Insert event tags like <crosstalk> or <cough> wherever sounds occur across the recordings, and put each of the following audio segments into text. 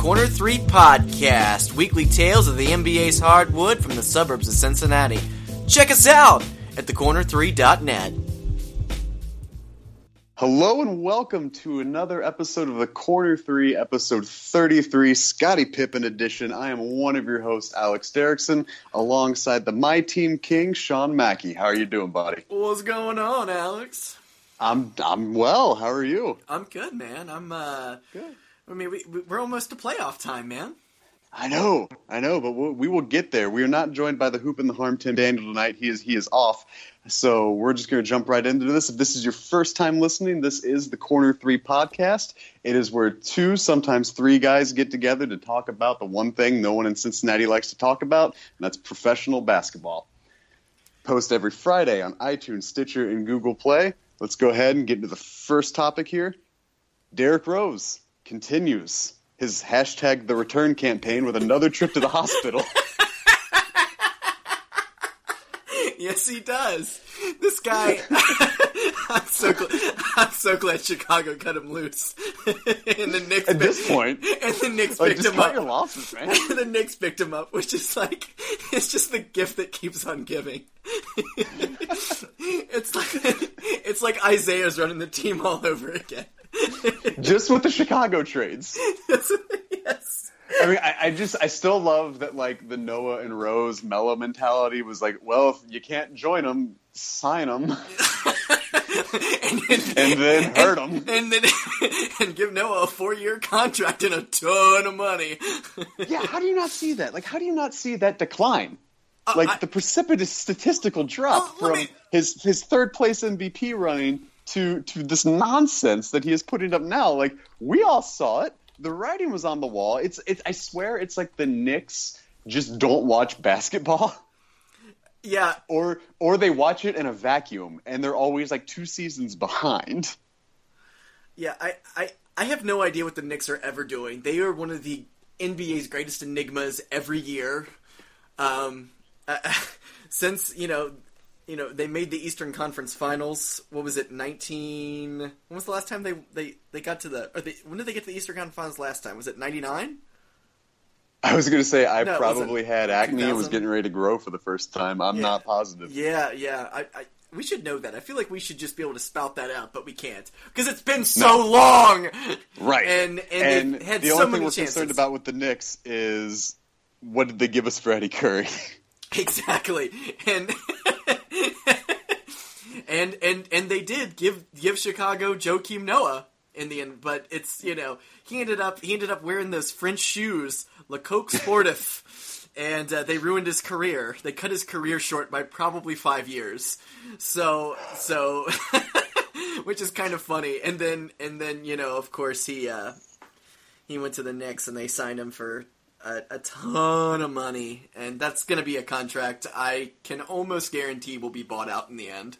Corner 3 Podcast, weekly tales of the NBA's hardwood from the suburbs of Cincinnati. Check us out at thecorner3.net. Hello and welcome to another episode of the Corner 3, episode 33, Scottie Pippen edition. I am one of your hosts, Alex Derrickson, alongside the My Team King, Sean Mackey. How are you doing, buddy? What's going on, Alex? I'm I'm well. How are you? I'm good, man. I'm uh Good. I mean, we, we're almost to playoff time, man. I know, I know, but we'll, we will get there. We are not joined by the hoop and the harm Tim Daniel tonight. He is he is off, so we're just going to jump right into this. If this is your first time listening, this is the Corner Three podcast. It is where two, sometimes three guys get together to talk about the one thing no one in Cincinnati likes to talk about, and that's professional basketball. Post every Friday on iTunes, Stitcher, and Google Play. Let's go ahead and get into the first topic here. Derrick Rose continues his hashtag the return campaign with another trip to the hospital. <laughs> yes, he does. This guy. <laughs> I'm so glad. I'm so glad Chicago cut him loose. <laughs> and the Knicks At this point, and the Knicks like picked him up. your losses, man. And the Knicks picked him up, which is like it's just the gift that keeps on giving. it's like it's like Isiah's running the team all over again. Just with the Chicago trades. <laughs> yes. I mean, I, I just, I still love that, like, the Noah and Rose Melo mentality was like, well, if you can't join them, sign them, <laughs> and, then, and then hurt them. and then <laughs> and give Noah a four year contract and a ton of money. Yeah, how do you not see that? Like, how do you not see that decline? Like, Uh, I- the precipitous statistical drop Oh, from me- his, his third place MVP running to, to this nonsense that he is putting up now. Like, we all saw it. The writing was on the wall. It's, it's, I swear, it's like the Knicks just don't watch basketball. <laughs> Yeah, or or they watch it in a vacuum and they're always like two seasons behind. yeah. I, I I have no idea what the Knicks are ever doing. They are one of the NBA's greatest enigmas every year. Um, uh, <laughs> since you know, you know, they made the Eastern Conference Finals. What was it? Nineteen. When was the last time they they they got to the? Or they, when did they get to the Eastern Conference Finals last time? Was it ninety nine? I was gonna say I No, probably had acne and was getting ready to grow for the first time. I'm Yeah. not positive. Yeah, yeah. I, I we should know that. I feel like we should just be able to spout that out, but we can't because it's been so long. Right. And and, they've had the only thing we're chances. concerned about with the Knicks is what did they give us for Eddie Curry? <laughs> Exactly. And <laughs> and and and they did give give Chicago Joakim Noah in the end, but it's you know he ended up he ended up wearing those French shoes, Le Coq <laughs> Sportif. And uh, they ruined his career. They cut his career short by probably five years. So, so, <laughs> which is kind of funny. And then, and then, you know, of course, he uh, he went to the Knicks and they signed him for a, a ton of money, and that's going to be a contract I can almost guarantee will be bought out in the end.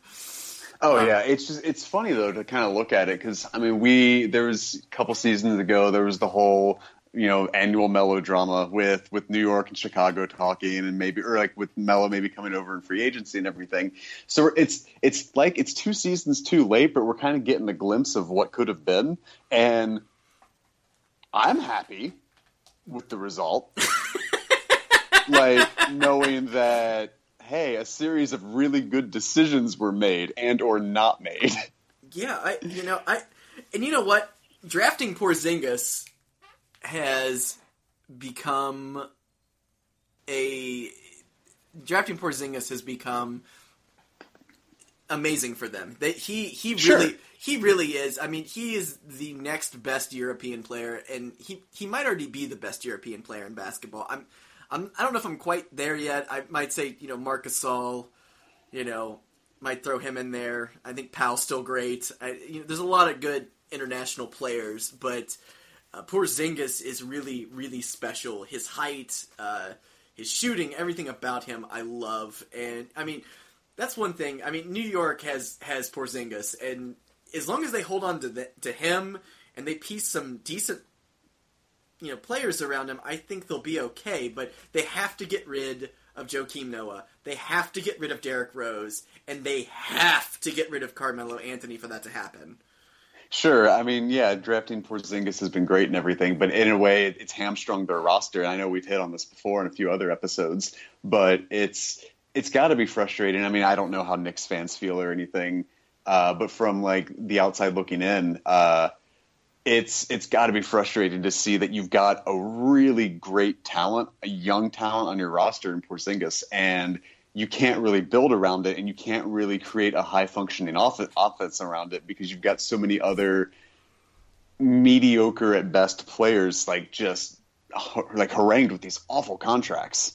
Oh yeah, it's just it's funny though to kind of look at it because I mean we there was a couple seasons ago there was the whole you know annual melodrama with with New York and Chicago talking and maybe or like with Melo maybe coming over in free agency and everything. So it's it's like it's two seasons too late, but we're kind of getting a glimpse of what could have been, and I'm happy with the result. <laughs> like knowing that hey, a series of really good decisions were made and or not made. <laughs> Yeah, I you know I and you know what drafting Porzingis has become a drafting Porzingis has become amazing for them. They, he he Sure. really he really is. I mean, he is the next best European player, and he he might already be the best European player in basketball. I'm I'm I don't know if I'm quite there yet. I might say you know Marcus Gasol, you know might throw him in there. I think Powell's still great. I, you know, there's a lot of good international players, but uh, Porzingis is really, really special. His height, uh, his shooting, everything about him, I love. And I mean, that's one thing. I mean, New York has has Porzingis, and as long as they hold on to the, to him and they piece some decent, you know, players around him, I think they'll be okay. But they have to get rid of Joakim Noah. They have to get rid of Derrick Rose, and they have to get rid of Carmelo Anthony for that to happen. Sure. I mean, yeah, drafting Porzingis has been great and everything, but in a way, it's hamstrung their roster. And I know we've hit on this before in a few other episodes, but it's it's got to be frustrating. I mean, I don't know how Knicks fans feel or anything, uh, but from like the outside looking in, uh, it's it's got to be frustrating to see that you've got a really great talent, a young talent on your roster in Porzingis, and you can't really build around it and you can't really create a high functioning off- offense around it because you've got so many other mediocre at best players like just like harangued with these awful contracts.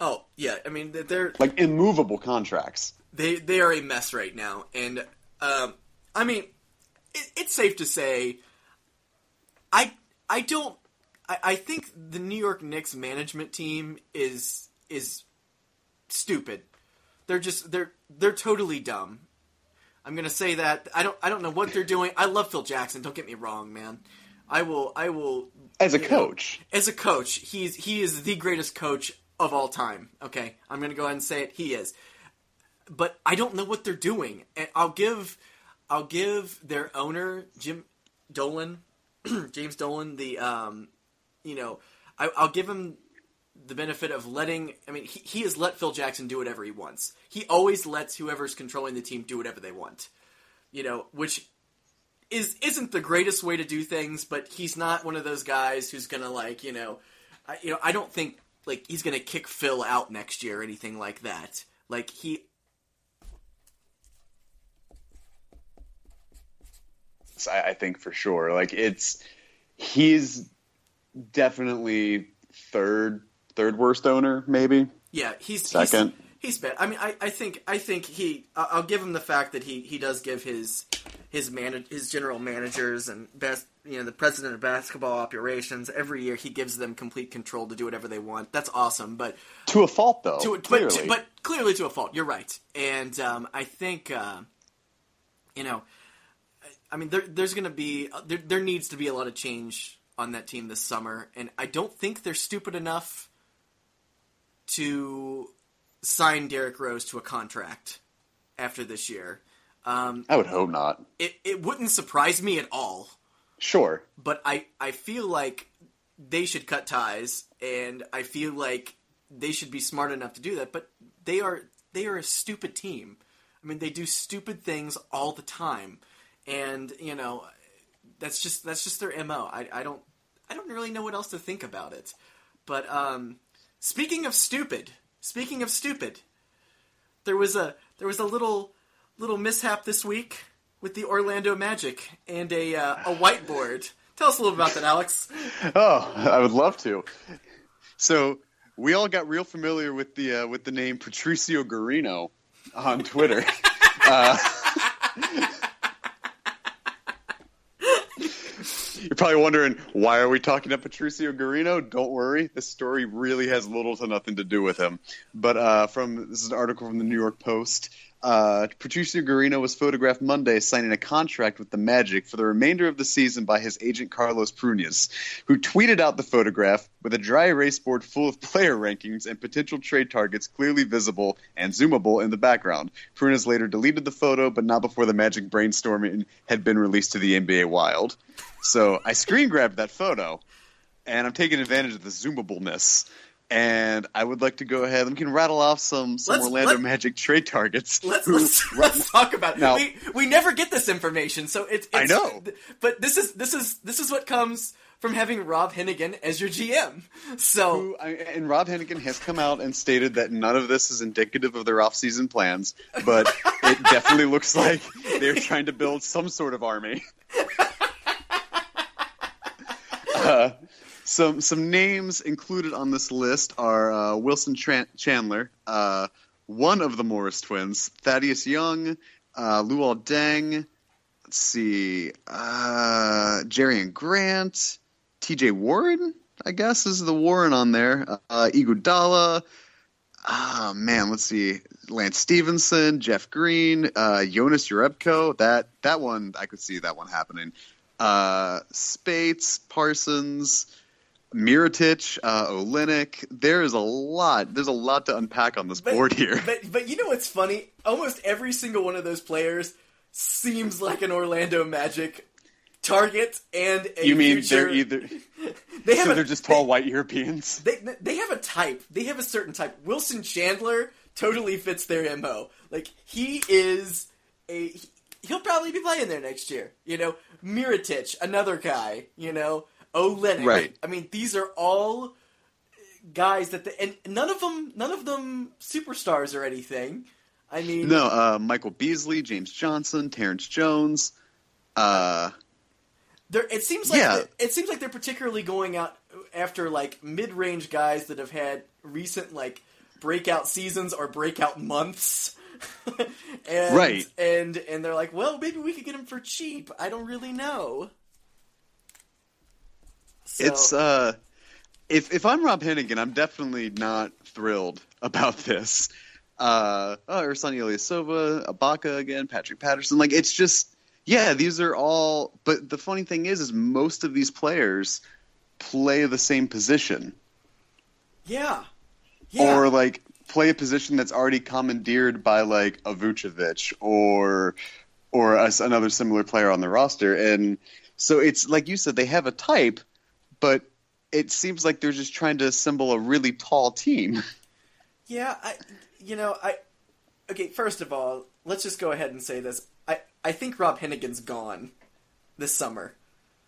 Oh yeah, I mean they're like immovable contracts. They they are a mess right now, and um, I mean it, it's safe to say I I don't I, I think the New York Knicks management team is is stupid. They're just they're they're totally dumb. I'm gonna say that I don't I don't know what they're doing. I love Phil Jackson. Don't get me wrong, man. I will I will as a coach. Know, as a coach, he's he is the greatest coach of all time. Okay, I'm gonna go ahead and say it. He is. But I don't know what they're doing, and I'll give I'll give their owner Jim Dolan, <clears throat> James Dolan, the um, you know, I, I'll give him the benefit of letting. I mean, he, he has let Phil Jackson do whatever he wants. He always lets whoever's controlling the team do whatever they want. You know, which is isn't the greatest way to do things, but he's not one of those guys who's gonna like you know, I, you know. I don't think like he's gonna kick Phil out next year or anything like that. Like he. I, I think for sure. Like it's he's definitely third third worst owner, maybe. Yeah, he's second. He's, he's bad. I mean, I, I think I think he. I'll give him the fact that he, he does give his his man his general managers and best you know the president of basketball operations every year he gives them complete control to do whatever they want. That's awesome, but to a fault though. To, clearly. But, to, but clearly to a fault. You're right, and um, I think uh, you know. I mean, there, there's going to be there, there needs to be a lot of change on that team this summer, and I don't think they're stupid enough to sign Derrick Rose to a contract after this year. Um, I would hope not. It it wouldn't surprise me at all. Sure, but I I feel like they should cut ties, and I feel like they should be smart enough to do that. But they are they are a stupid team. I mean, they do stupid things all the time, and you know that's just that's just their mo. I I don't I don't really know what else to think about it. But um, Speaking of stupid, speaking of stupid, there was a there was a little little mishap this week with the Orlando Magic and a uh, a whiteboard. Tell us a little about that, Alex. Oh, I would love to. So we all got real familiar with the uh, with the name Patricio Garino on Twitter. <laughs> uh, You're probably wondering why are we talking about Patricio Garino? Don't worry, this story really has little to nothing to do with him. But uh, from this is an article from the New York Post. Uh, Patricio Garino was photographed Monday signing a contract with the Magic for the remainder of the season by his agent Carlos Prunias, who tweeted out the photograph with a dry erase board full of <laughs> player rankings and potential trade targets clearly visible and zoomable in the background. Prunias later deleted the photo, but not before the Magic brainstorming had been released to the NBA Wild. So I screen grabbed that photo, and I'm taking advantage of the zoomableness and I would like to go ahead. We can rattle off some some let's, Orlando let, Magic trade targets. Let's, let's, <laughs> let's talk about it. Now, we we never get this information, so it's, it's, I know. But this is this is this is what comes from having Rob Hennigan as your GM. So Who, and Rob Hennigan has come out and stated that none of this is indicative of their off-season plans, but <laughs> it definitely looks like they're trying to build some sort of army. <laughs> Uh, some some names included on this list are uh, Wilson Tran- Chandler, uh, one of the Morris twins, Thaddeus Young, uh, Luol Deng. Let's see, uh, and Grant, T.J. Warren. I guess is the Warren on there. Uh, Iguodala. Ah man, let's see. Lance Stephenson, Jeff Green, uh, Jonas Jerebko. That that one I could see that one happening. Uh, Speights, Parsons, Mirotic, uh, Olynyk. There is a lot. There's a lot to unpack on this but, board here. But but you know what's funny? Almost every single one of those players seems like an Orlando Magic target and a You mean future- they're either <laughs> they have so a, they're just tall white Europeans? <laughs> They they have a type. They have a certain type. Wilson Chandler totally fits their mo. Like he is a he- he'll probably be playing there next year. You know, Mirotic, another guy. You know, Olynyk. Right. I mean, these are all guys that the, and none of them none of them superstars or anything. I mean, No, uh, Michael Beasley, James Johnson, Terrence Jones. Uh, They're, it seems like Yeah. it seems like they're particularly going out after like mid-range guys that have had recent like breakout seasons or breakout months. <laughs> and, Right. And and they're like, well, maybe we could get him for cheap. I don't really know. So, It's uh, if if I'm Rob Hennigan, I'm definitely not thrilled <laughs> about this. Uh, oh, Ersan Ilyasova, Ibaka again, Patrick Patterson. Like it's just, yeah, these are all. But the funny thing is, is most of these players play the same position, yeah, yeah. or like play a position that's already commandeered by like a Vucevic or or a, another similar player on the roster, and so it's like you said, they have a type, but it seems like they're just trying to assemble a really tall team. Yeah, I, you know, I. Okay, first of all, let's just go ahead and say this. I, I think Rob Hennigan's gone this summer.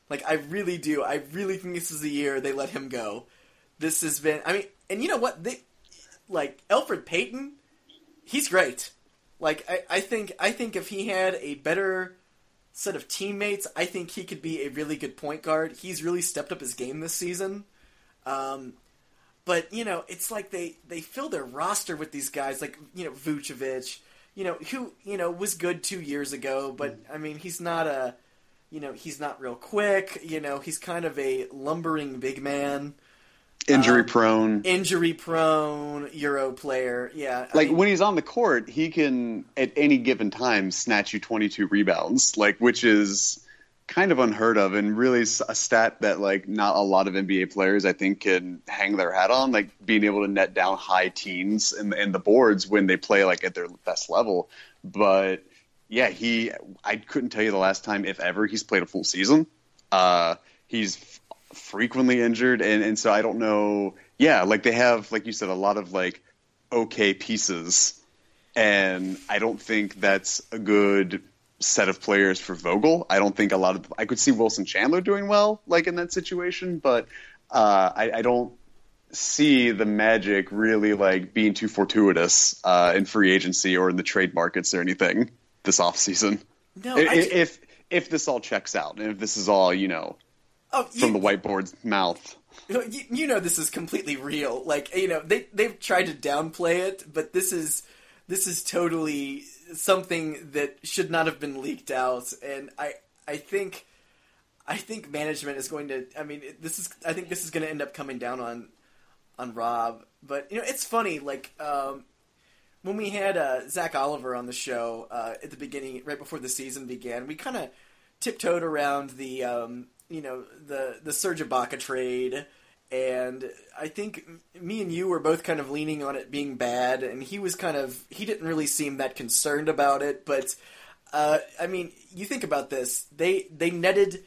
Like, I really do. I really think this is the year they let him go. This has been. I mean, and you know what? They, like Elfrid Payton, he's great. Like, I, I think I think if he had a better set of teammates, I think he could be a really good point guard. He's really stepped up his game this season. Um, but you know, it's like they they fill their roster with these guys like you know Vucevic, you know who you know was good two years ago, but I mean he's not a you know he's not real quick. You know he's kind of a lumbering big man, Injury Um, prone. injury prone Euro player. Yeah, I like mean, when he's on the court, he can at any given time snatch you 22 rebounds, like which is kind of unheard of and really a stat that like not a lot of NBA players I think can hang their hat on, like being able to net down high teens in, in the boards when they play like at their best level. But yeah, he I couldn't tell you the last time if ever he's played a full season. Uh, he's frequently injured and and so I don't know. Yeah, like they have like you said a lot of like okay pieces, and I don't think that's a good set of players for Vogel. I don't think a lot of I could see Wilson Chandler doing well, like in that situation, but uh, I, I don't see the Magic really like being too fortuitous uh, in free agency or in the trade markets or anything this offseason. no, I- I, if if this all checks out and if this is all you know oh, from you, the whiteboard's mouth. you, you know this is completely real. Like you know they they've tried to downplay it, but this is this is totally something that should not have been leaked out. And I I think I think management is going to. I mean, this is. I think this is going to end up coming down on on Rob. But you know, it's funny. Like um, when we had uh, Zach Oliver on the show uh, at the beginning, right before the season began, we kind of tiptoed around the um, you know the the Serge Ibaka trade, and I think me and you were both kind of leaning on it being bad, and he was kind of he didn't really seem that concerned about it, but. Uh, I mean, you think about this. They they netted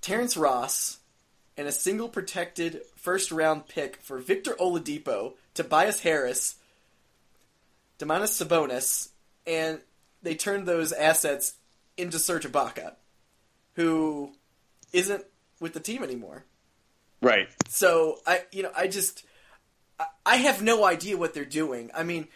Terrence Ross and a single protected first round pick for Victor Oladipo, Tobias Harris, Domantas Sabonis, and they turned those assets into Serge Ibaka, who isn't with the team anymore. Right. So I, you know, I just, I, I have no idea what they're doing. I mean,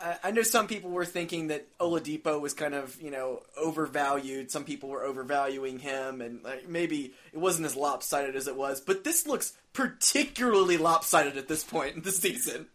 I, I know some people were thinking that Oladipo was kind of, you know, overvalued. Some people were overvaluing him, and like, maybe it wasn't as lopsided as it was. But this looks particularly lopsided at this point in the season.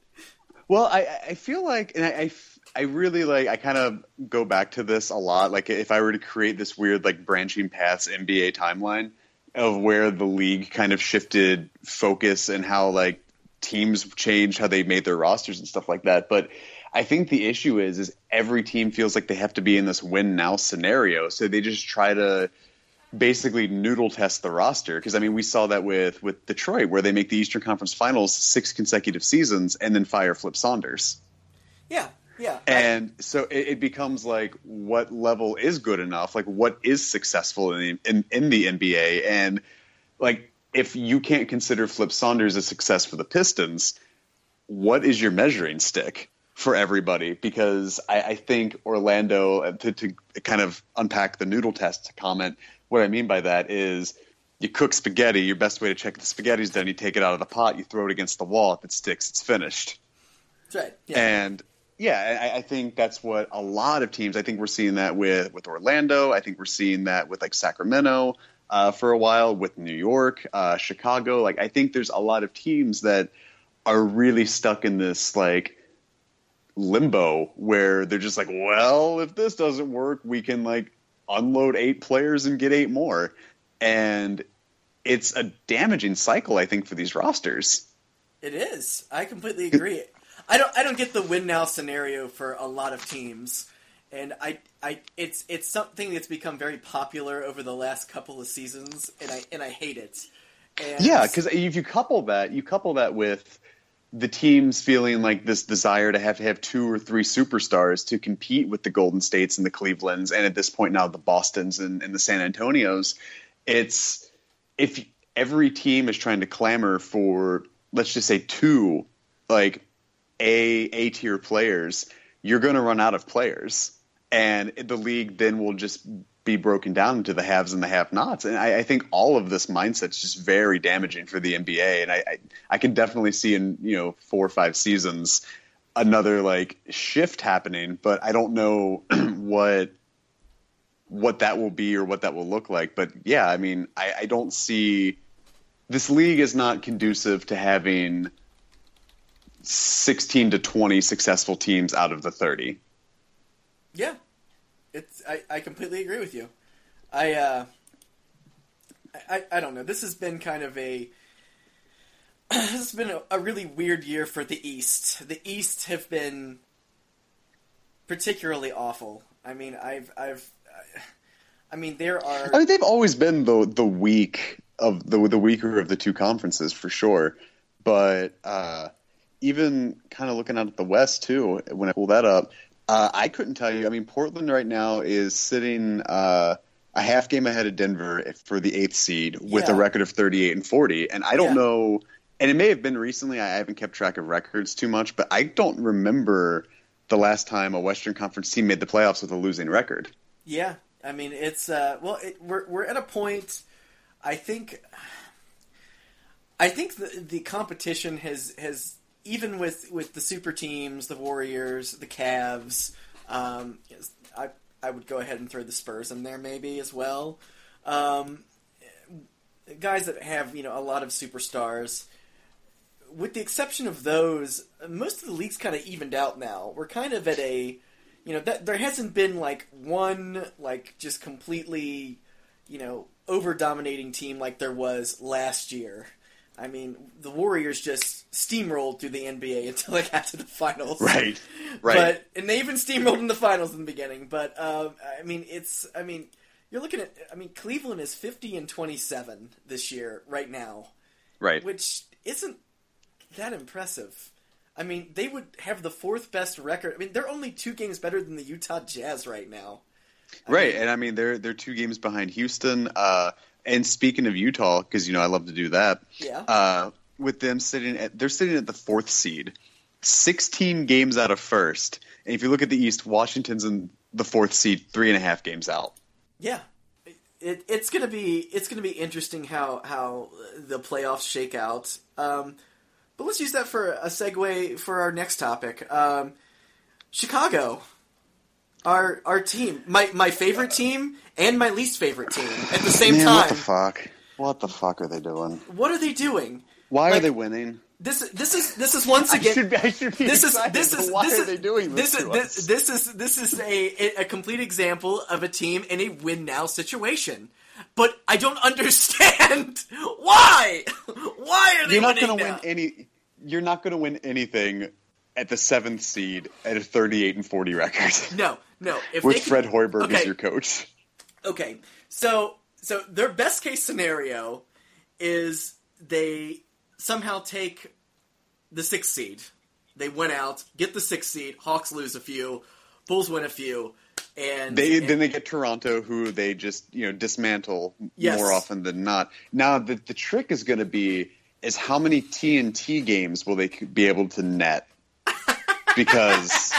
Well, I, I feel like, and I I really like, I kind of go back to this a lot. Like, if I were to create this weird, like, branching paths NBA timeline of where the league kind of shifted focus and how, like, teams changed how they made their rosters and stuff like that. But I think the issue is, is every team feels like they have to be in this win now scenario. So they just try to basically noodle test the roster because I mean we saw that with with Detroit where they make the Eastern Conference Finals six consecutive seasons and then fire Flip Saunders. Yeah, Yeah. And so it, it becomes like, what level is good enough? Like, what is successful in the, in, in the NBA? And like, if you can't consider Flip Saunders a success for the Pistons, what is your measuring stick for everybody? Because I, I think Orlando, uh, to, to kind of unpack the noodle test comment, what I mean by that is you cook spaghetti. Your best way to check if the spaghetti's done, you take it out of the pot, you throw it against the wall. If it sticks, it's finished. That's right. Yeah. And yeah, I, I think that's what a lot of teams. I think we're seeing that with with Orlando. I think we're seeing that with like Sacramento uh, for a while, with New York, uh, Chicago. Like I think there's a lot of teams that are really stuck in this like limbo where they're just like, well, if this doesn't work, we can like unload eight players and get eight more, and it's a damaging cycle. I think for these rosters. It is. I completely agree. I don't. I don't get the win now scenario for a lot of teams, and I. I. It's. It's something that's become very popular over the last couple of seasons, and I. And I hate it. And Yeah, because if you couple that, you couple that with the teams feeling like this desire to have to have two or three superstars to compete with the Golden States and the Clevelands, and at this point now the Boston's and, and the San Antonios. It's if every team is trying to clamor for, let's just say, two like a A tier players, you're going to run out of players, and the league then will just be broken down into the haves and the have-nots. And I, I think all of this mindset is just very damaging for the NBA. And I, I, I can definitely see in you know four or five seasons another like shift happening, but I don't know <clears throat> what what that will be or what that will look like. But yeah, I mean, I, I don't see this league is not conducive to having 16 to 20 successful teams out of the 30. Yeah, it's. I, I completely agree with you. I. Uh, I. I don't know. This has been kind of a. <clears throat> this has been a, a really weird year for the East. The East have been particularly awful. I mean, I've. I've. I mean, there are. I mean, they've always been the the weak of the the weaker of the two conferences for sure. But uh, even kind of looking out at the West too, when I pull that up, uh, I couldn't tell you. I mean, Portland right now is sitting uh, a half game ahead of Denver for the eighth seed with a record of thirty eight and forty. And I don't Yeah. know. And it may have been recently. I haven't kept track of records too much, but I don't remember the last time a Western Conference team made the playoffs with a losing record. Yeah, I mean it's uh, well, it, we're we're at a point. I think. I think the the competition has has even with with the super teams, the Warriors, the Cavs. Um, I I would go ahead and throw the Spurs in there maybe as well. Um, guys that have you know a lot of superstars. With the exception of those, most of the league's kind of evened out now. We're kind of at a you know that there hasn't been like one like just completely you know over dominating team like there was last year i mean the warriors just steamrolled through the nba <laughs> until they got to the finals Right. <laughs> Right. but and they even steamrolled in the finals in the beginning but um, i mean it's i mean you're looking at i mean cleveland is 50 and 27 this year right now right. which isn't that impressive. I mean, they would have the fourth best record. I mean, they're only two games better than the Utah Jazz right now. Right, and I mean they're they're two games behind Houston. Uh, and speaking of Utah, because you know I love to do that. Yeah. Uh, with them sitting at they're sitting at the fourth seed, sixteen games out of first. And if you look at the East, Washington's in the fourth seed, three and a half games out. yeah. It, it's gonna be it's gonna be interesting how how the playoffs shake out. Um, but let's use that for a segue for our next topic. Um, Chicago, our our team, my my favorite team and my least favorite team at the same Man, time. what the fuck? What the fuck are they doing? what are they doing? Why Like, are they winning? This this is this is once again. I should I should be this is excited, this is why this are is, they doing this, this to is this, us? this is this is a a complete example of a team in a win now situation. But I don't understand <laughs> why. <laughs> Why are they You're not going to win any. You're not going to win anything at the seventh seed at a 38 and 40 record No, no. If with can- Fred Hoiberg okay, as your coach. Okay, so so their best case scenario is they somehow take the sixth seed, They went out, get the sixth seed. Hawks lose a few, Bulls win a few, and They and- then they get Toronto, who they just you know dismantle Yes. more often than not. Now the the trick is going to be is how many TNT games will they be able to net because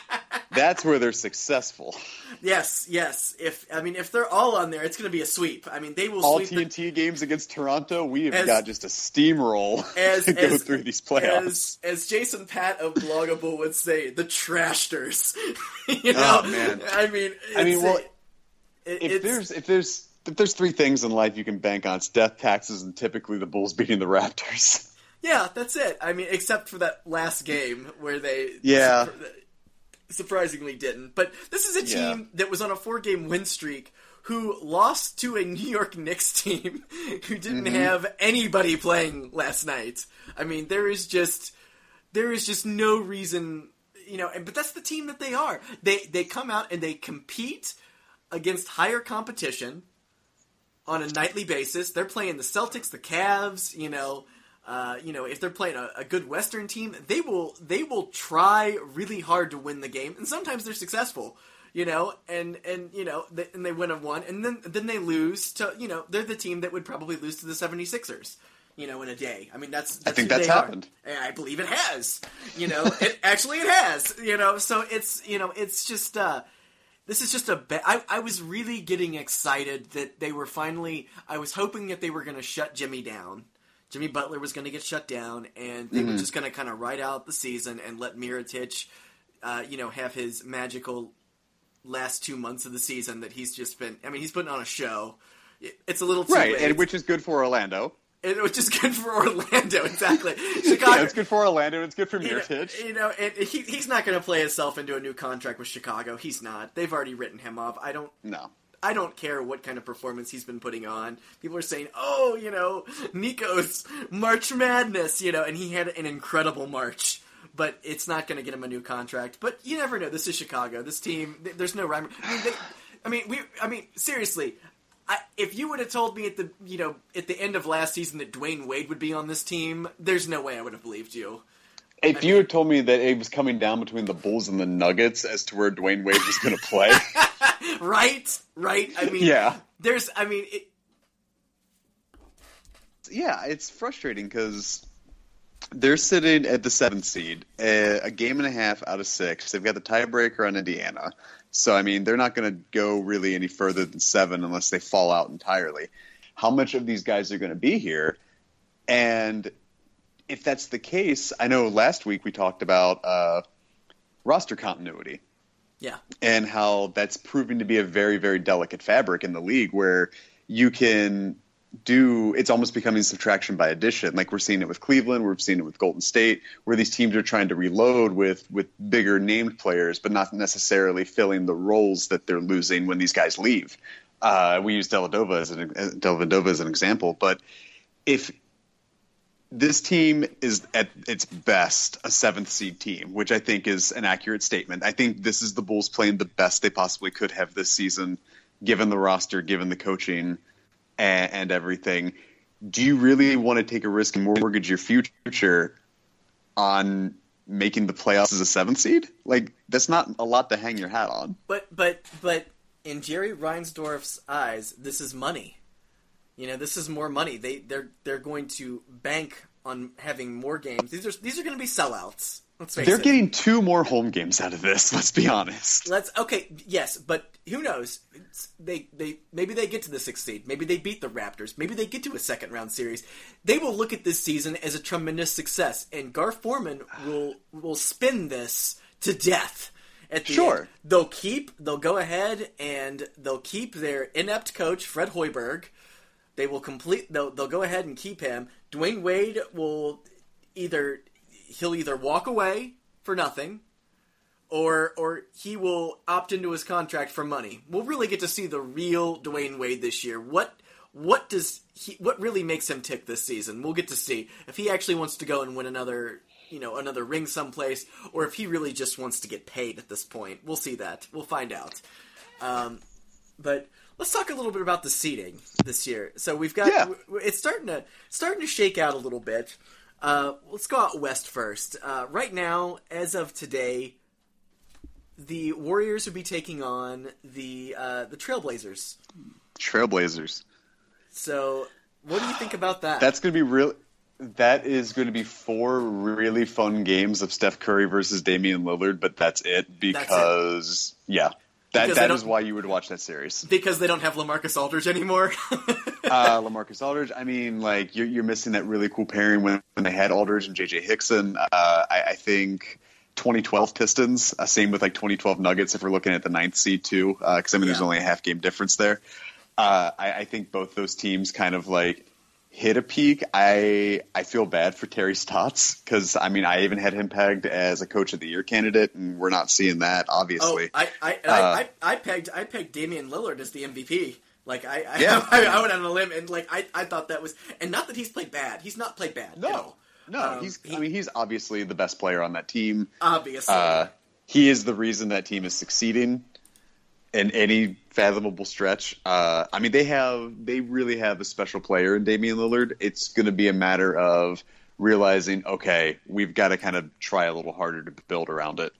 <laughs> that's where they're successful. yes, yes. If I mean, if they're all on there, it's going to be a sweep. I mean, they will All sweep. the- TNT games against Toronto, we have As- got just a steamroll as <laughs> to go through these playoffs. As, as Jason Pat of Bloggable would say, the trashters. <laughs> you oh, know, Oh, man. I mean, I mean, well, it- if it's- there's if there's if there's three things in life you can bank on, it's death, taxes, and typically the Bulls beating the Raptors. Yeah, that's it. I mean, except for that last game where they Yeah. surprisingly didn't. But this is a Yeah. team that was on a four-game win streak. Who lost to a New York Knicks <laughs> team who didn't Mm-hmm. have anybody playing last night? I mean, there is just there is just no reason, you know. and- But that's the team that they are. They they come out and they compete against higher competition on a nightly basis. They're playing the Celtics, the Cavs. You know, uh, you know, if they're playing a, a good Western team, they will they will try really hard to win the game, and sometimes they're successful. You know, and and you know, they, and they win a one, and then then they lose to you know they're the team that would probably lose to the 76ers. You know, in a day. I mean, that's, that's think that's are. happened. I believe it has. You <laughs> know, it actually it has. You know, so it's you know it's just uh, this is just a be- I, I was really getting excited that they were finally. I was hoping that they were going to shut Jimmy down. Jimmy Butler was going to get shut down, and they Mm-hmm. were just going to kind of ride out the season and let Mirotic, uh, you know, have his magical last two months of the season that he's just been. I mean, he's putting on a show. It's a little too right, late, and which is good for Orlando. and which is good for Orlando. <laughs> Exactly, <laughs> Chicago. Yeah, it's good for Orlando. It's good for You know, Mirotic. you know, he, he's not going to play himself into a new contract with Chicago. He's not. They've already written him off. I don't. No, I don't care what kind of performance he's been putting on. People are saying, "Oh, you know, Niko's March Madness," you know, and he had an incredible March. But it's not going to get him a new contract. But you never know. This is Chicago. This team, th- there's no rhyme. I mean, they, I mean, we. I mean, seriously. I, if you would have told me at the you know at the end of last season that Dwyane Wade would be on this team, there's no way I would have believed you. if you had told me that it was coming down between the Bulls and the Nuggets as to where Dwyane Wade was going to play, <laughs> <laughs> right? Right? I mean, yeah, There's, I mean, it, yeah, it's frustrating because they're sitting at the seventh seed, a, a game and a half out of six. They've got the tiebreaker on Indiana, so I mean they're not going to go really any further than seven unless they fall out entirely. How much of these guys are going to be here? And if that's the case, I know last week we talked about uh, roster continuity yeah, and how that's proving to be a very, very delicate fabric in the league where you can do it's almost becoming subtraction by addition. Like we're seeing it with Cleveland, we've seen it with Golden State, where these teams are trying to reload with with bigger named players, but not necessarily filling the roles that they're losing when these guys leave. Uh, we use Dellavedova as an Dellavedova as an example, but if this team is at its best a seventh seed team, which I think is an accurate statement. I think this is the Bulls playing the best they possibly could have this season, given the roster, given the coaching, and, and everything. Do you really want to take a risk and mortgage your future on making the playoffs as a seventh seed? Like that's not a lot to hang your hat on. but but but in Jerry Reinsdorf's eyes, this is money. You know, this is more money. They they're they're going to bank on having more games. These are these are going to be sellouts. Let's face it. They're it. getting two more home games out of this. <laughs> Let's be honest. Let's okay, yes, but who knows? It's- They they maybe they get to the sixth seed. Maybe they beat the Raptors. Maybe they get to a second round series. They will look at this season as a tremendous success, and Gar Forman will will spin this to death. At the Sure. end. they'll keep. They'll go ahead and they'll keep their inept coach Fred Hoiberg. They will complete. They'll they'll go ahead and keep him. Dwyane Wade will either he'll either walk away for nothing or or he will opt into his contract for money. We'll really get to see the real Dwyane Wade this year. What what does he what really makes him tick this season? We'll get to see if he actually wants to go and win another you know another ring someplace, or if he really just wants to get paid at this point. We'll see that. We'll find out. Um, but let's talk a little bit about the seating this year. So we've got Yeah. it's starting to starting to shake out a little bit. Uh, let's go out west first. Uh, right now, as of today, the Warriors would be taking on the uh, the Trailblazers. Trailblazers. So, what do you think about that? That's going to be real. That is going to be four really fun games of Steph Curry versus Damian Lillard, but that's it because yeah, that that is why you would watch that series. because they don't have Lamarcus Aldridge anymore. <laughs> uh, Lamarcus Aldridge. I mean, like you're, you're missing that really cool pairing when, when they had Aldridge and JJ Hickson. Uh, I, I think 2012 Pistons. Uh, same with like 2012 Nuggets. If we're looking at the ninth seed too, because I mean, there's only a half game difference there. Uh, I, I think both those teams kind of like hit a peak. I I feel bad for Terry Stotts because I mean I even had him pegged as a coach of the year candidate, and we're not seeing that oh, obviously. I I, Uh, I, I I pegged I pegged Damian Lillard as the MVP. Like I I, Yeah. <laughs> I, I went on a limb and like I, I thought that was and not that he's played bad. He's not played bad. no, no, Um, he's he- I mean he's obviously the best player on that team. obviously. Uh, he is the reason that team is succeeding in any fathomable stretch. Uh, I mean, they have they really have a special player in Damian Lillard. It's going to be a matter of realizing, okay, we've got to kind of try a little harder to build around it.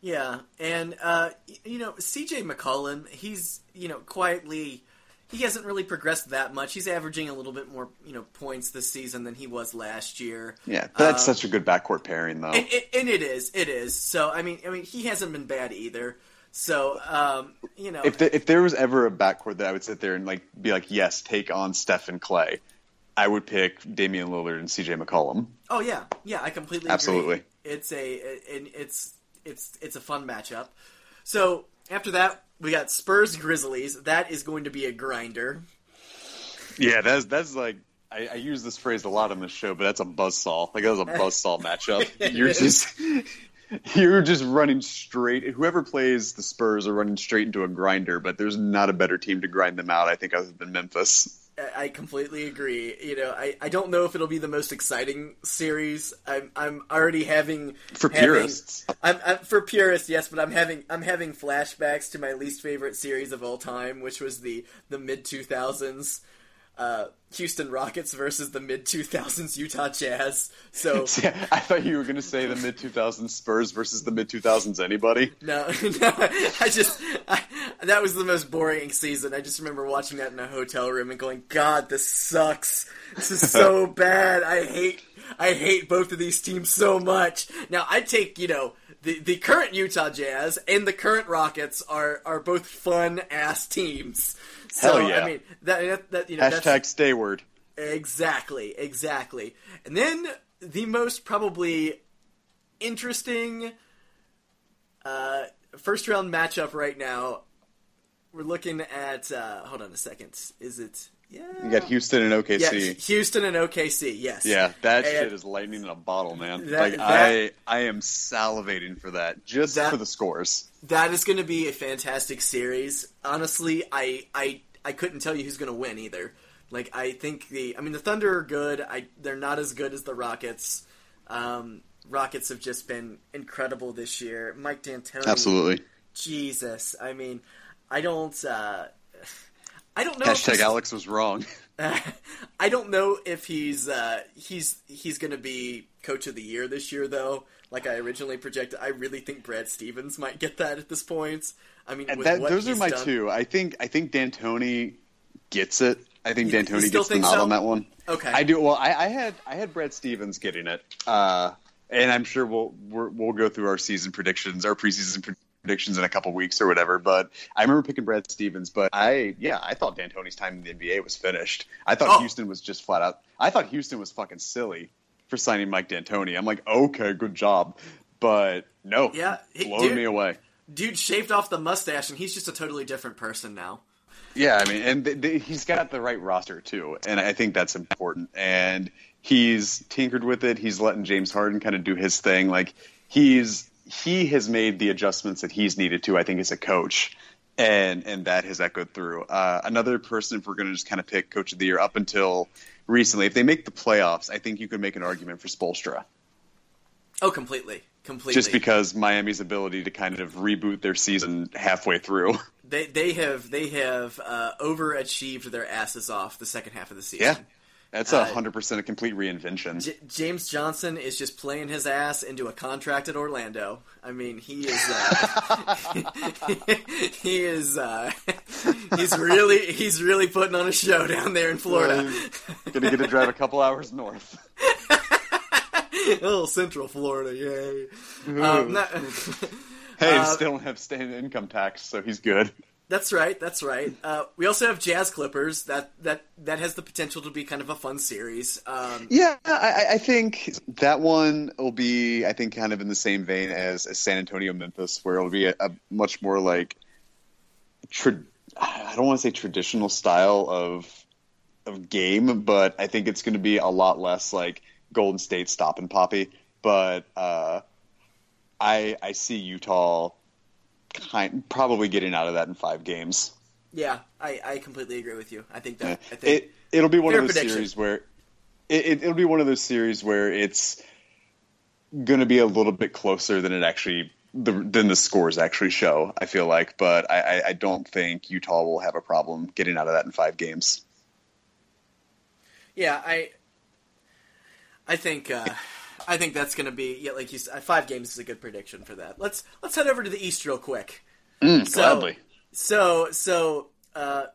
Yeah, and uh, you know, C.J. McCollum, he's you know quietly, he hasn't really progressed that much. He's averaging a little bit more you know points this season than he was last year. Yeah, that's Um, such a good backcourt pairing, though. and, and, and it is, it is. So I mean, I mean, he hasn't been bad either. So um, you know, if the, if there was ever a backcourt that I would sit there and like be like, yes, take on Steph and Clay, I would pick Damian Lillard and CJ McCollum. oh yeah, yeah, I completely Absolutely. Agree. It's a, and it's it's it's a fun matchup. So after that, we got Spurs Grizzlies. That is going to be a grinder. Yeah, that's that's like I, I use this phrase a lot on this show, but that's a buzzsaw. Like that was a <laughs> buzzsaw matchup. You're just <laughs> you're just running straight. Whoever plays the Spurs are running straight into a grinder, but there's not a better team to grind them out. I think other than Memphis. I- completely agree. You know, I, I don't know if it'll be the most exciting series. I'm I'm already having For having- purists. I'm, I'm for purists, yes, but I'm having I'm having flashbacks to my least favorite series of all time, which was the the mid two thousands uh, Houston Rockets versus the mid two thousands Utah Jazz. So <laughs> Yeah, I thought you were going to say the mid 2000s Spurs versus the mid 2000s anybody. No, <laughs> no, I just I, that was the most boring season. I just remember watching that in a hotel room and going, "God, this sucks. This is so <laughs> bad. I hate I hate both of these teams so much." Now, I take you know the the current Utah Jazz and the current Rockets are are both fun ass teams. So Hell yeah. I mean that that, that you know that's, Hashtag Stayward. Exactly, exactly. And then the most probably interesting uh, first round matchup right now. We're looking at. Uh, hold on a second. Is it? Yeah. You got Houston and OKC. Houston and OKC. Yes. Yeah, that And- shit is lightning in a bottle, man. That- like that- I, I am salivating for that just That- for the scores. That is going to be a fantastic series. Honestly, I I I couldn't tell you who's going to win either. Like I think the I mean the Thunder are good. I they're not as good as the Rockets. Um, Rockets have just been incredible this year. Mike D'Antoni, Absolutely. Jesus, I mean, I don't. Uh, I don't know. if Hashtag he's- Alex was wrong. <laughs> <laughs> I don't know if he's uh, he's he's going to be coach of the year this year though. Like I originally projected, I really think Brad Stevens might get that at this point. I mean, that, those are my done- two. I think I think D'Antoni gets it. I think You- D'Antoni gets the nod so? on that one. Okay. I do. Well, I, I had I had Brad Stevens getting it, uh, and I'm sure we'll we're, we'll go through our season predictions, our preseason predictions in a couple weeks or whatever. But I remember picking Brad Stevens. But I yeah, I thought D'Antoni's time in the NBA was finished. I thought Oh. Houston was just flat out. I thought Houston was fucking silly for signing Mike D'Antoni. I'm like, okay, good job, but no, Yeah, he- blown dude- me away. Dude shaved off the mustache, and he's just a totally different person now. Yeah, I mean, and th- th- he's got the right roster too, and I think that's important. And he's tinkered with it. He's letting James Harden kind of do his thing. Like he's he has made the adjustments that he's needed to. I think as a coach, and and that has echoed through. Uh, another person, if we're going to just kind of pick coach of the year up until recently, if they make the playoffs, I think you could make an argument for Spoelstra. Oh, completely, completely. Just because Miami's ability to kind of reboot their season halfway through. they they have they have uh, overachieved their asses off the second half of the season. Yeah, That's a hundred percent a complete reinvention. J- James Johnson is just playing his ass into a contract at Orlando. I mean, he is uh, <laughs> he is uh, <laughs> he's really he's really putting on a show down there in Florida. Gonna get to drive a couple hours north. <laughs> oh, Central Florida, yay! Um, not, Hey, Uh, still don't have state income tax, so he's good. That's right, that's right. Uh, we also have Jazz Clippers. That that that has the potential to be kind of a fun series. Um, Yeah, I, I think that one will be, I think, kind of in the same vein as, as San Antonio, Memphis, where it'll be a, a much more like, tra- I don't want to say traditional style of of game, but I think it's going to be a lot less like Golden State stop and poppy. But uh, I I see Utah kind probably getting out of that in five games. yeah, I, I completely agree with you. I think Yeah. that I think It it'll be one of those prediction. series where it, it, it'll be one of those series where it's going to be a little bit closer than it actually the, than the scores actually show. I feel like, but I, I, I don't think Utah will have a problem getting out of that in five games. Yeah, I I think uh, I think that's going to be yeah, like you said, five games is a good prediction for that. Let's let's head over to the East real quick. Mm, So- gladly. So so uh,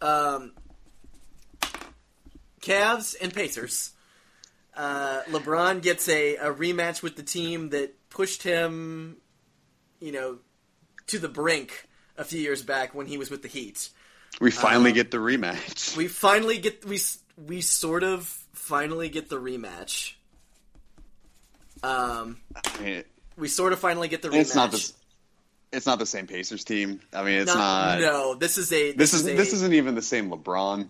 um, Cavs and Pacers. Uh, LeBron gets a, a rematch with the team that pushed him, you know, to the brink a few years back when he was with the Heat. We finally uh, get the rematch. We finally get we we sort of finally get the rematch. Um, I mean, we sort of finally get the rematch. it's not the it's not the same Pacers team. I mean, it's Not- not. No, this is a This is a, this isn't even the same LeBron.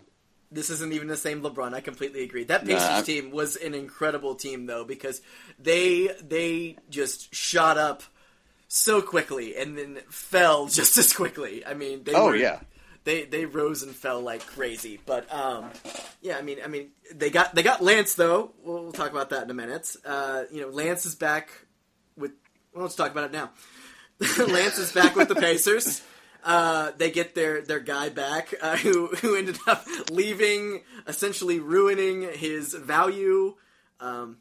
this isn't even the same LeBron. I completely agree. That Pacers I- team was an incredible team though because they they just shot up so quickly and then fell <laughs> just as quickly. I mean, they Oh were, yeah. They they rose and fell like crazy. But um, yeah, I mean, I mean, they got they got Lance though. We'll, we'll talk about that in a minute. Uh, you know, Lance is back with. Well, let's talk about it now. <laughs> Lance is back with the Pacers. Uh, they get their, their guy back, uh, who who ended up leaving, essentially ruining his value. Um,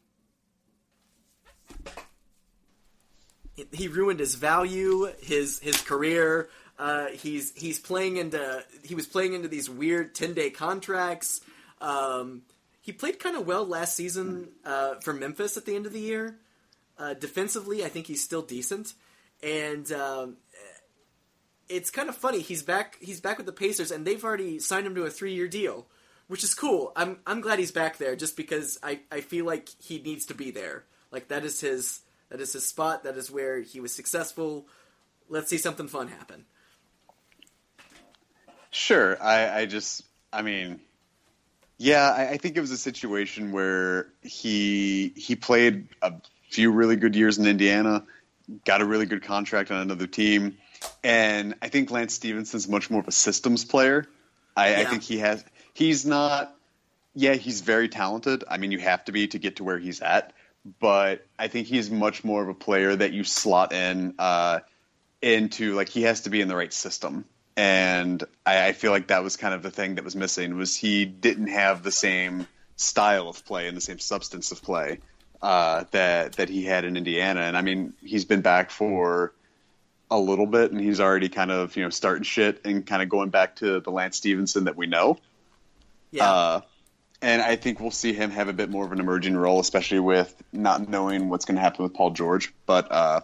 he ruined his value, his his career. Uh, he's he's playing into he was playing into these weird ten day contracts. Um, he played kind of well last season uh, for Memphis at the end of the year. Uh, defensively, I think he's still decent, and um, it's kind of funny. He's back. He's back with the Pacers, and they've already signed him to a three year deal, which is cool. I'm I'm glad he's back there, just because I, I feel like he needs to be there. Like that is his that is his spot. That is where he was successful. Let's see something fun happen. Sure. I, I just, I mean, yeah, I, I think it was a situation where he he played a few really good years in Indiana, got a really good contract on another team, and I think Lance Stephenson's much more of a systems player. I, I think he has. He's not. Yeah, he's very talented. I mean, you have to be to get to where he's at. But I think he's much more of a player that you slot in uh, into like he has to be in the right system and I, I feel like that was kind of the thing that was missing was he didn't have the same style of play and the same substance of play uh, that that he had in Indiana. And I mean, he's been back for a little bit, and he's already kind of you know starting shit and kind of going back to the Lance Stephenson that we know. Yeah, Uh, and I think we'll see him have a bit more of an emerging role, especially with not knowing what's going to happen with Paul George. But uh,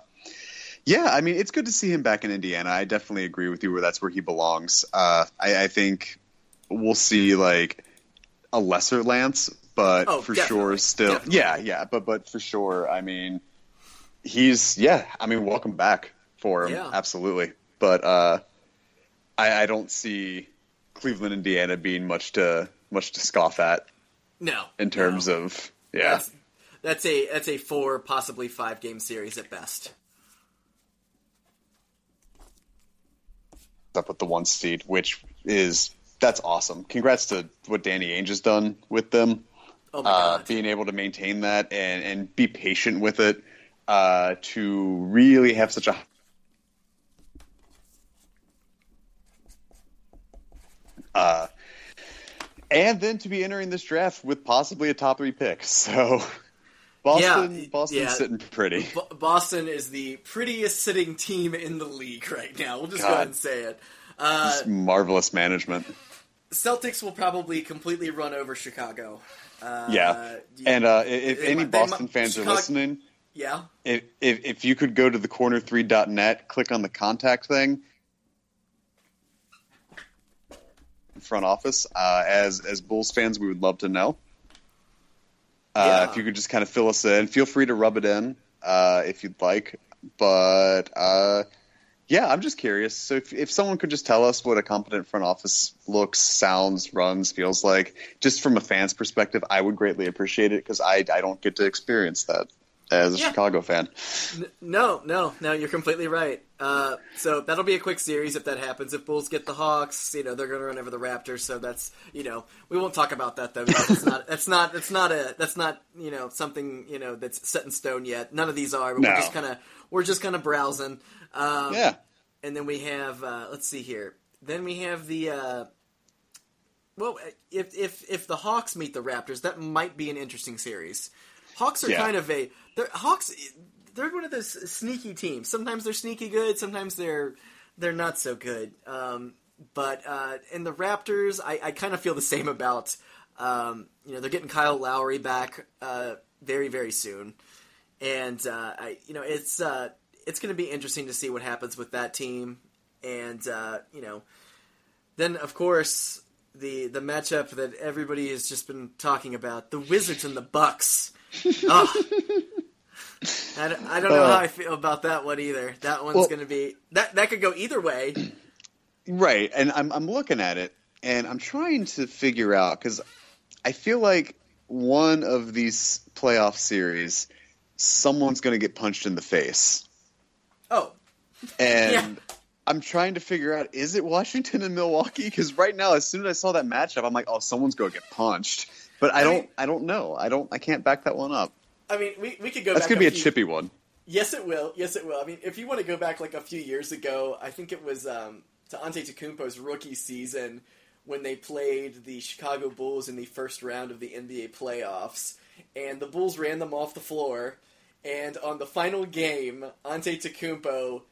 yeah, I mean, it's good to see him back in Indiana. I definitely agree with you where that's where he belongs. Uh, I, I think we'll see like a lesser Lance, but Oh, for definitely, sure, still, definitely. yeah, yeah, but but for sure, I mean, he's yeah, I mean, welcome back for him, Yeah. absolutely. But uh, I, I don't see Cleveland, Indiana being much to much to scoff at no. in terms no. of yeah. that's, that's a that's a four possibly five game series at best. Up with the one seed, which is that's awesome. Congrats to what Danny Ainge has done with them, Oh my uh, being able to maintain that and and be patient with it uh, to really have such a uh, and then to be entering this draft with possibly a top three pick. <laughs> So Boston, Yeah, Boston's yeah. sitting pretty. Bo- Boston is the prettiest sitting team in the league right now. We'll just go ahead and say it. Uh, Just marvelous management. Celtics will probably completely run over Chicago. Uh, Yeah. And uh, if they any they Boston fans Chicago- are listening, yeah, if, if if you could go to the corner3.net, click on the contact thing, front office. Uh, as as Bulls fans, we would love to know. Uh, Yeah. If you could just kind of fill us in, feel free to rub it in uh, if you'd like. But uh, yeah, I'm just curious. So if if someone could just tell us what a competent front office looks, sounds, runs, feels like, just from a fan's perspective, I would greatly appreciate it because I I don't get to experience that as a Yeah. Chicago fan. No, no, no. You're completely right. Uh, so that'll be a quick series if that happens. If Bulls get the Hawks, you know they're going to run over the Raptors. So that's you know we won't talk about that though. That's not <laughs> that's not that's not a that's not you know something you know that's set in stone yet. None of these are. But No. we're just kind of we're just kind of browsing. Um, Yeah. and then we have uh, let's see here. Then we have the uh, well, if if if the Hawks meet the Raptors, that might be an interesting series. Hawks are Yeah. kind of a they're, Hawks. They're one of those sneaky teams. Sometimes they're sneaky good. Sometimes they're they're not so good. Um, but uh, in the Raptors, I, I kind of feel the same about. Um, you know, they're getting Kyle Lowry back uh, very very soon, and uh, I you know it's uh, it's going to be interesting to see what happens with that team, and uh, you know, then of course the the matchup that everybody has just been talking about the Wizards and the Bucks. <laughs> Ah. I, don't, I don't know how uh, I feel about that one either. That one's Well- going to be that that could go either way. <clears throat> Right, and I'm I'm looking at it, and I'm trying to figure out because I feel like one of these playoff series, someone's going to get punched in the face, Oh, <laughs> and Yeah. I'm trying to figure out is it Washington and Milwaukee? Because right now, as soon as I saw that matchup, I'm like, oh, someone's going to get punched, but I don't I don't know. I don't I can't back that one up. I mean, we, we could go. That's to be a few- chippy one. Yes, it will. Yes, it will. I mean, if you want to go back like a few years ago, I think it was um, to Antetokounmpo's rookie season when they played the Chicago Bulls in the first round of the NBA playoffs, and the Bulls ran them off the floor. And on the final game, Ante Antetokounmpo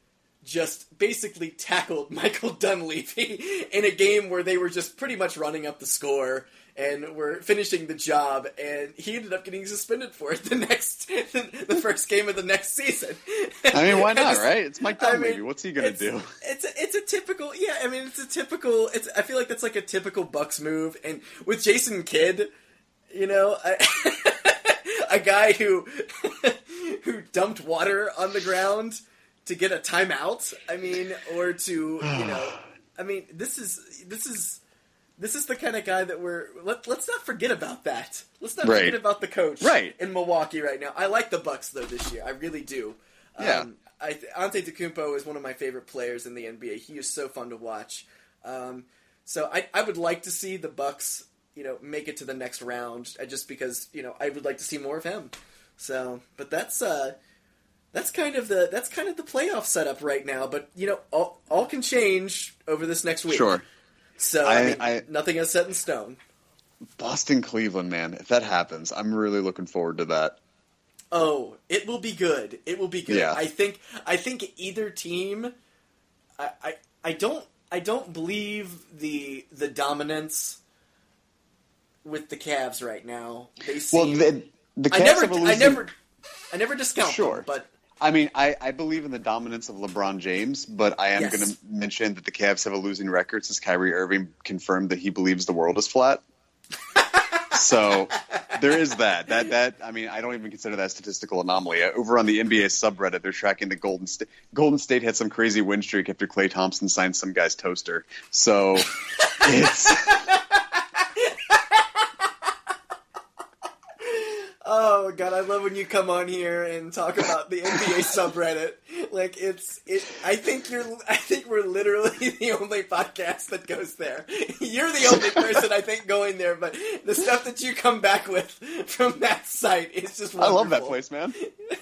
just basically tackled <laughs> Michael Dunleavy in a game where they were just pretty much running up the score and were finishing the job, and he ended up getting suspended for it <laughs> the next, the first game of the next season. I mean, why <laughs> not, right? It's Mike I Dunleavy. mean, What's he going to it's- do? It's a, it's a typical, yeah. I mean, it's a typical. It's I feel like that's like a typical Bucks move, and with Jason Kidd, you know, I, <laughs> a guy who who dumped water on the ground to get a timeout. I mean, or to you know, <sighs> I mean, this is this is. This is the kind of guy that we're let, let's not forget about that. Let's not Right. forget about the coach Right. in Milwaukee right now. I like the Bucks though this year. I really do. Yeah. Um, I, Antetokounmpo is one of my favorite players in the NBA. He is so fun to watch. Um, so I, I would like to see the Bucks, you know, make it to the next round, uh, just because you know I would like to see more of him. So, but that's uh, that's kind of the that's kind of the playoff setup right now. But you know, all, all can change over this next week. Sure. So I, I- mean, I- nothing is set in stone. Boston Cleveland, man. If that happens, I'm really looking forward to that. Oh, it will be good. It will be good. Yeah. I think. I think either team. I, I. I don't. I don't believe the the dominance with the Cavs right now. They Well, seem. the, the I never. I never. I never discount Sure. them, but I mean, I, I believe in the dominance of LeBron James, but I am Yes. going to mention that the Cavs have a losing record since Kyrie Irving confirmed that he believes the world is flat. <laughs> so there is that. That that I mean, I don't even consider that a statistical anomaly. Uh, Over on the NBA subreddit, they're tracking the Golden State. Golden State had some crazy win streak after Klay Thompson signed some guy's toaster. So <laughs> it's oh god, I love when you come on here and talk about the NBA <laughs> subreddit. Like it's it. I think you're. I think we're literally <laughs> the only podcast that goes there. You're the only <laughs> person I think going there. But the stuff that you come back with from that site is just. I love that place, man.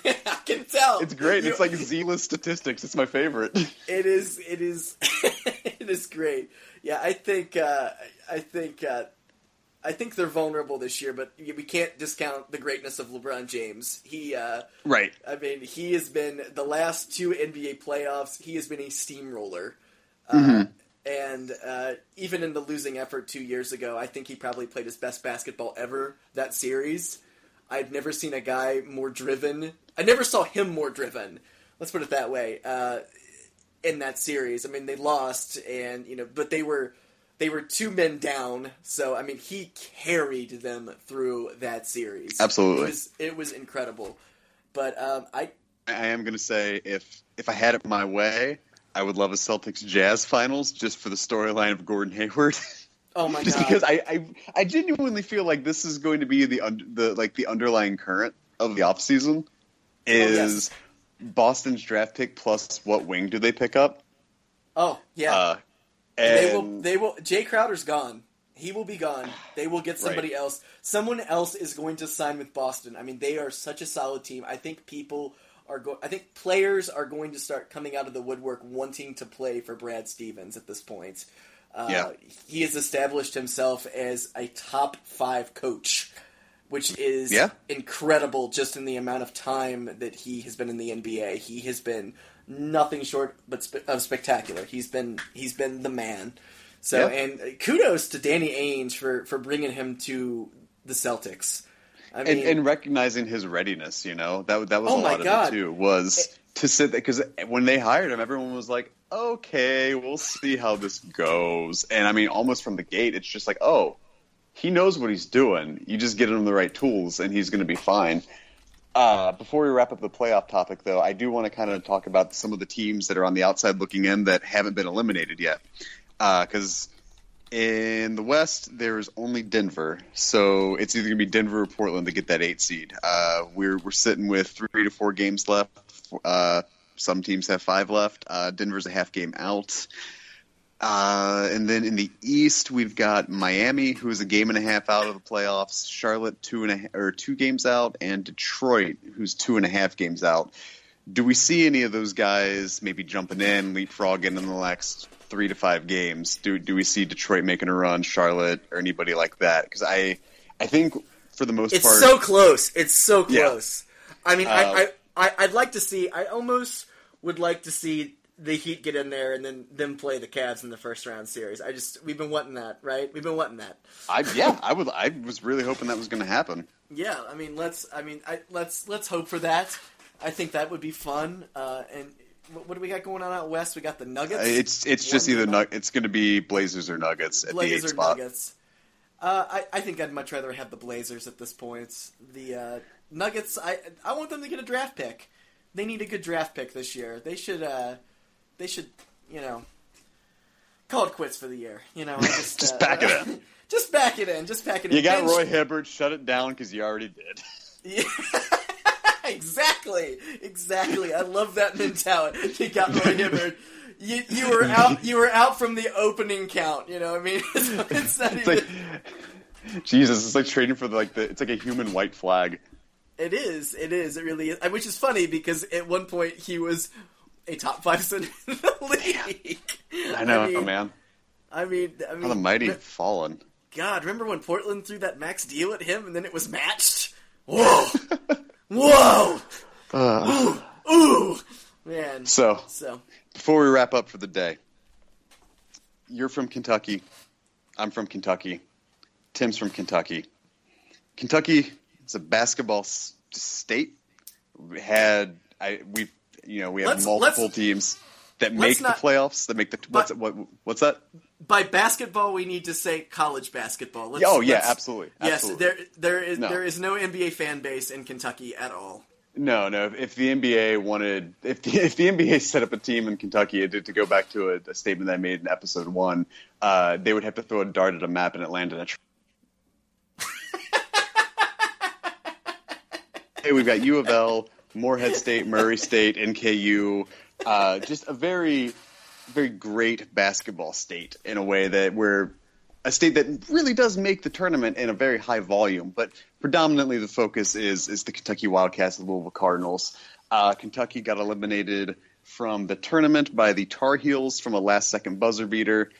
I can tell. It's great. You- It's like Z-list statistics. It's my favorite. it is. It is. it is great. Yeah, I think. Uh, I think. Uh, I think they're vulnerable this year, but we can't discount the greatness of LeBron James. He, uh, right. I mean, he has been the last two NBA playoffs. He has been a steamroller, Mm-hmm. uh, and uh, even in the losing effort two years ago, I think he probably played his best basketball ever that series. I've never seen a guy more driven. I never saw him more driven. Let's put it that way. Uh, in that series, I mean, they lost, and you know, but they were they were two men down. So I mean, he carried them through that series. Absolutely. it was it was incredible. But um, I I am going to say if if I had it my way, I would love a Celtics Jazz finals just for the storyline of Gordon Hayward. <laughs> oh my <laughs> just god, because I, I I genuinely feel like this is going to be the un- the like the underlying current of the offseason is Oh, yes. Boston's draft pick plus what wing do they pick up? oh yeah, Uh, they will they will. Jae Crowder's gone. He will be gone. They will get somebody else. Someone else is going to sign with Boston. I mean, they are such a solid team. I think people are going. I think players are going to start coming out of the woodwork wanting to play for Brad Stevens at this point. Uh, Yeah. He has established himself as a top five coach, which is Yeah. incredible just in the amount of time that he has been in the NBA. He has been nothing short but spe- of spectacular. He's been he's been the man. So Yeah. and kudos to Danny Ainge for for bringing him to the Celtics. I mean, and, and recognizing his readiness, you know, that that was Oh a lot God. of it too. Was to sit there because when they hired him, everyone was like, "Okay, we'll see how this goes." And I mean, almost from the gate, it's just like, "Oh, he knows what he's doing. You just get him the right tools, and he's going to be fine." Uh, before we wrap up the playoff topic, though, I do want to kind of talk about some of the teams that are on the outside looking in that haven't been eliminated yet. Because in the West, there's only Denver, so it's either gonna be Denver or Portland to get that eight seed. Uh, we're we're sitting with three to four games left. Uh, some teams have five left. Uh, Denver's a half game out. Uh, and then in the East, we've got Miami, who's a game and a half out of the playoffs. Charlotte, two and a or two games out, and Detroit, who's two and a half games out. Do we see any of those guys maybe jumping in, leapfrogging in the next three to five games? Do do we see Detroit making a run, Charlotte, or anybody like that? Because I I think for the most it's part, it's so close. It's so Yeah. close. I mean, Uh, I, I I'd like to see. I almost would like to see the Heat get in there and then them play the Cavs in the first round series. I just we've been wanting that, right? We've been wanting that. I yeah, I would I was really hoping that was going to happen. Yeah, I mean, let's. I mean, I, let's let's hope for that. I think that would be fun. Uh, and what, what do we got going on out west? We got the Nuggets. Uh, It's it's just either nug- it's going to be Blazers or Nuggets at the Blazers or spot. Nuggets. Uh, I, I think I'd much rather have the Blazers at this point. The uh, Nuggets, I I want them to get a draft pick. They need a good draft pick this year. They should uh, they should you know call it quits for the year. You know, just, <laughs> Just uh, back it in. <laughs> just back it in. Just back it in. You got Bench- Roy Hibbert. Shut it down because you already did. Yeah. <laughs> exactly, exactly. I love that mentality. You got Roy Hibbert. You, you were out. You were out from the opening count. You know, what I mean, it's, it's not It's even. like Jesus. It's like trading for the, like the. It's like a human white flag. It is. It is. It really is. Which is funny because at one point he was a top five center in the <laughs> league. I know, mean, man. I mean, I mean, How the mighty re- have fallen. God, remember when Portland threw that max deal at him and then it was matched? Whoa, <laughs> whoa, Uh, ooh, man. so So before we wrap up for the day, you're from Kentucky. I'm from Kentucky. Tim's from Kentucky. Kentucky is a basketball s- state. We had I we you know we have Let's- multiple let's- teams that make not- the playoffs. That make the what's what what's that? by basketball, we need to say college basketball. Let's, oh yeah, let's- absolutely. Yes, there there is No. there is no NBA fan base in Kentucky at all. No, no. If, if the NBA wanted, if the, if the NBA set up a team in Kentucky to, to go back to a, a statement that I made in episode one, uh, they would have to throw a dart at a map and it landed at. hey, we've got U of L, Morehead State, Murray State, NKU. Uh, just a very, very great basketball state in a way that we're a state that really does make the tournament in a very high volume, but predominantly the focus is is the Kentucky Wildcats, the Louisville Cardinals. Uh, Kentucky got eliminated from the tournament by the Tar Heels from a last second buzzer beater,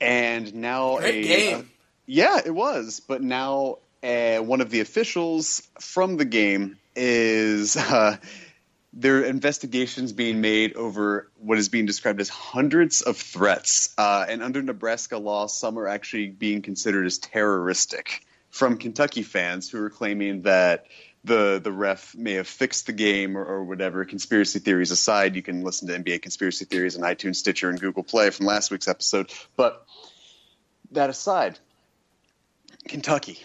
and now Great a game. Yeah, it was. But now uh, one of the officials from the game is <laughs> uh, there are investigations being made over what is being described as hundreds of threats. Uh, and under Nebraska law, some are actually being considered as terroristic from Kentucky fans who are claiming that the the ref may have fixed the game or, or, whatever. Conspiracy theories aside, you can listen to NBA conspiracy theories on iTunes, Stitcher, and Google Play from last week's episode. But that aside, Kentucky,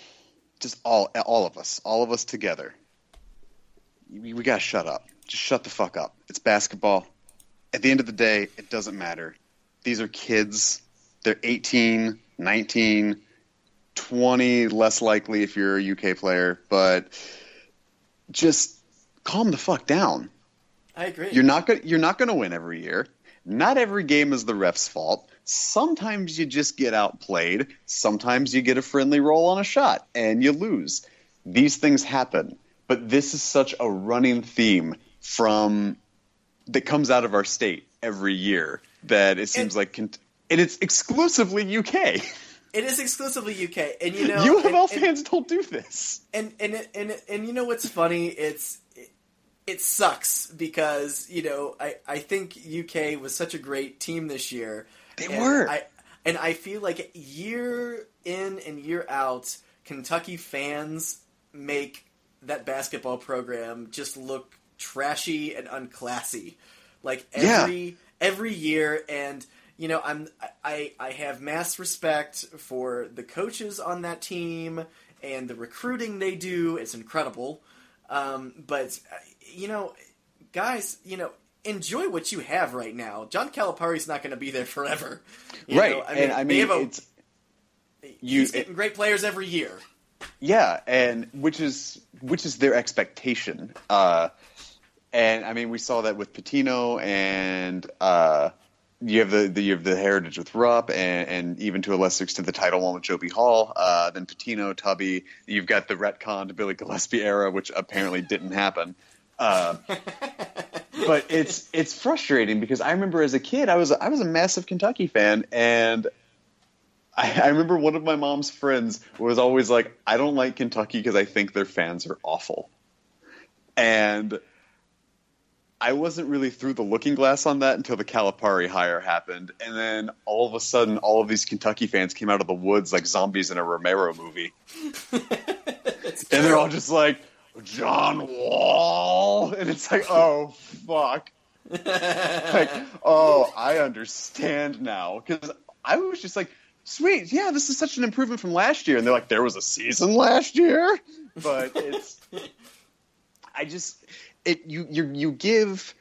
just all all of us, all of us together, we, we gotta shut up. Just shut the fuck up. It's basketball. At the end of the day, it doesn't matter. These are kids. They're 18, 19, 20 less likely if you're a UK player, but just calm the fuck down. I agree. You're not gonna you're not going to win every year. Not every game is the ref's fault. Sometimes you just get outplayed. Sometimes you get a friendly roll on a shot and you lose. These things happen. But this is such a running theme from that comes out of our state every year that it seems and, like and it's exclusively UK. It is exclusively UK, and you <laughs> know, U of L and, fans don't do this. And and and and you know what's funny? It's it, it sucks because you know I I think UK was such a great team this year. They were. I and I feel like year in and year out, Kentucky fans make that basketball program just look trashy and unclassy. Like every yeah. every year and you know, I'm I I have mass respect for the coaches on that team and the recruiting they do. It's incredible. Um, but you know, guys, you know, enjoy what you have right now. John Calipari's not going to be there forever, right? Know? I mean, and I mean, a, it's you, he's getting it, great players every year. Yeah, and which is which is their expectation. Uh, and I mean, we saw that with Pitino, and. Uh, you have the, the, you have the heritage with Rupp, and, and, even to a lesser extent the title one with Joe B. Hall. Uh, then Pitino, Tubby. You've got the retcon to Billy Gillispie era, which apparently didn't happen. Uh, <laughs> but it's it's frustrating because I remember as a kid I was I was a massive Kentucky fan, and I, I remember one of my mom's friends was always like, "I don't like Kentucky because I think their fans are awful," and I wasn't really through the looking glass on that until the Calipari hire happened, and then all of a sudden, all of these Kentucky fans came out of the woods like zombies in a Romero movie, <laughs> and they're all just like John Wall, and it's like, oh fuck, <laughs> like oh, I understand now. Because I was just like, sweet, yeah, this is such an improvement from last year, and they're like, there was a season last year, but it's, I just it you you you give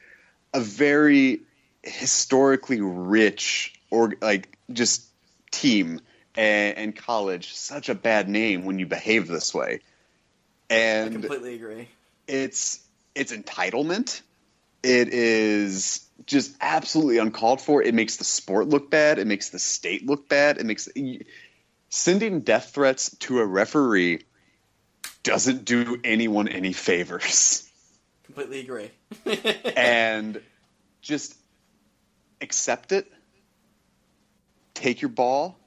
a very historically rich or like just team and, and, college such a bad name when you behave this way. And I completely agree. It's it's entitlement. It is just absolutely uncalled for. It makes the sport look bad. It makes the state look bad. It makes sending death threats to a referee doesn't do anyone any favors. Completely agree. <laughs> and just accept it. Take your ball,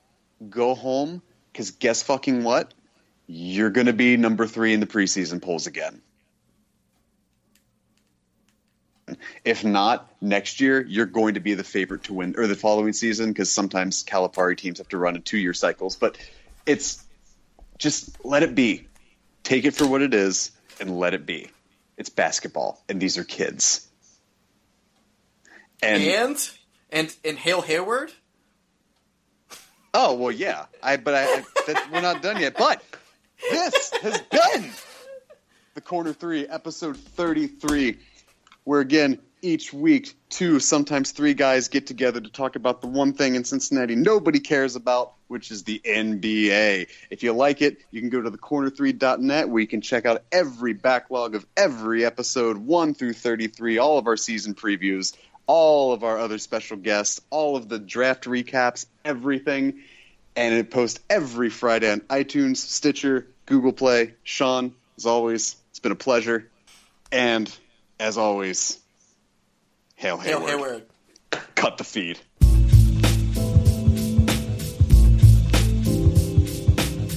go home, because guess fucking what? You're going to be number three in the preseason polls again. If not, next year you're going to be the favorite to win, or the following season, because sometimes Calipari teams have to run in two year cycles. But it's just let it be. Take it for what it is and let it be. It's basketball, and these are kids. And and and, and Hale Hayward. Oh well, yeah. I but I, I that, we're not done yet. But this has been the corner three, episode thirty-three, where again each week two, sometimes three guys get together to talk about the one thing in Cincinnati nobody cares about, which is the NBA. If you like it, you can go to thecorner3.net where you can check out every backlog of every episode 1 through 33, all of our season previews, all of our other special guests, all of the draft recaps, everything. And it posts every Friday on iTunes, Stitcher, Google Play. Sean, as always, it's been a pleasure. And as always, Hail Hayward. Hale Hayward. <laughs> Cut the feed.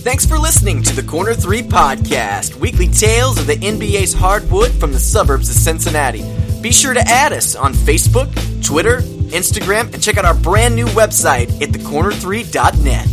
Thanks for listening to the Corner 3 podcast, weekly tales of the NBA's hardwood from the suburbs of Cincinnati. Be sure to add us on Facebook, Twitter, Instagram, and check out our brand new website at thecorner3.net.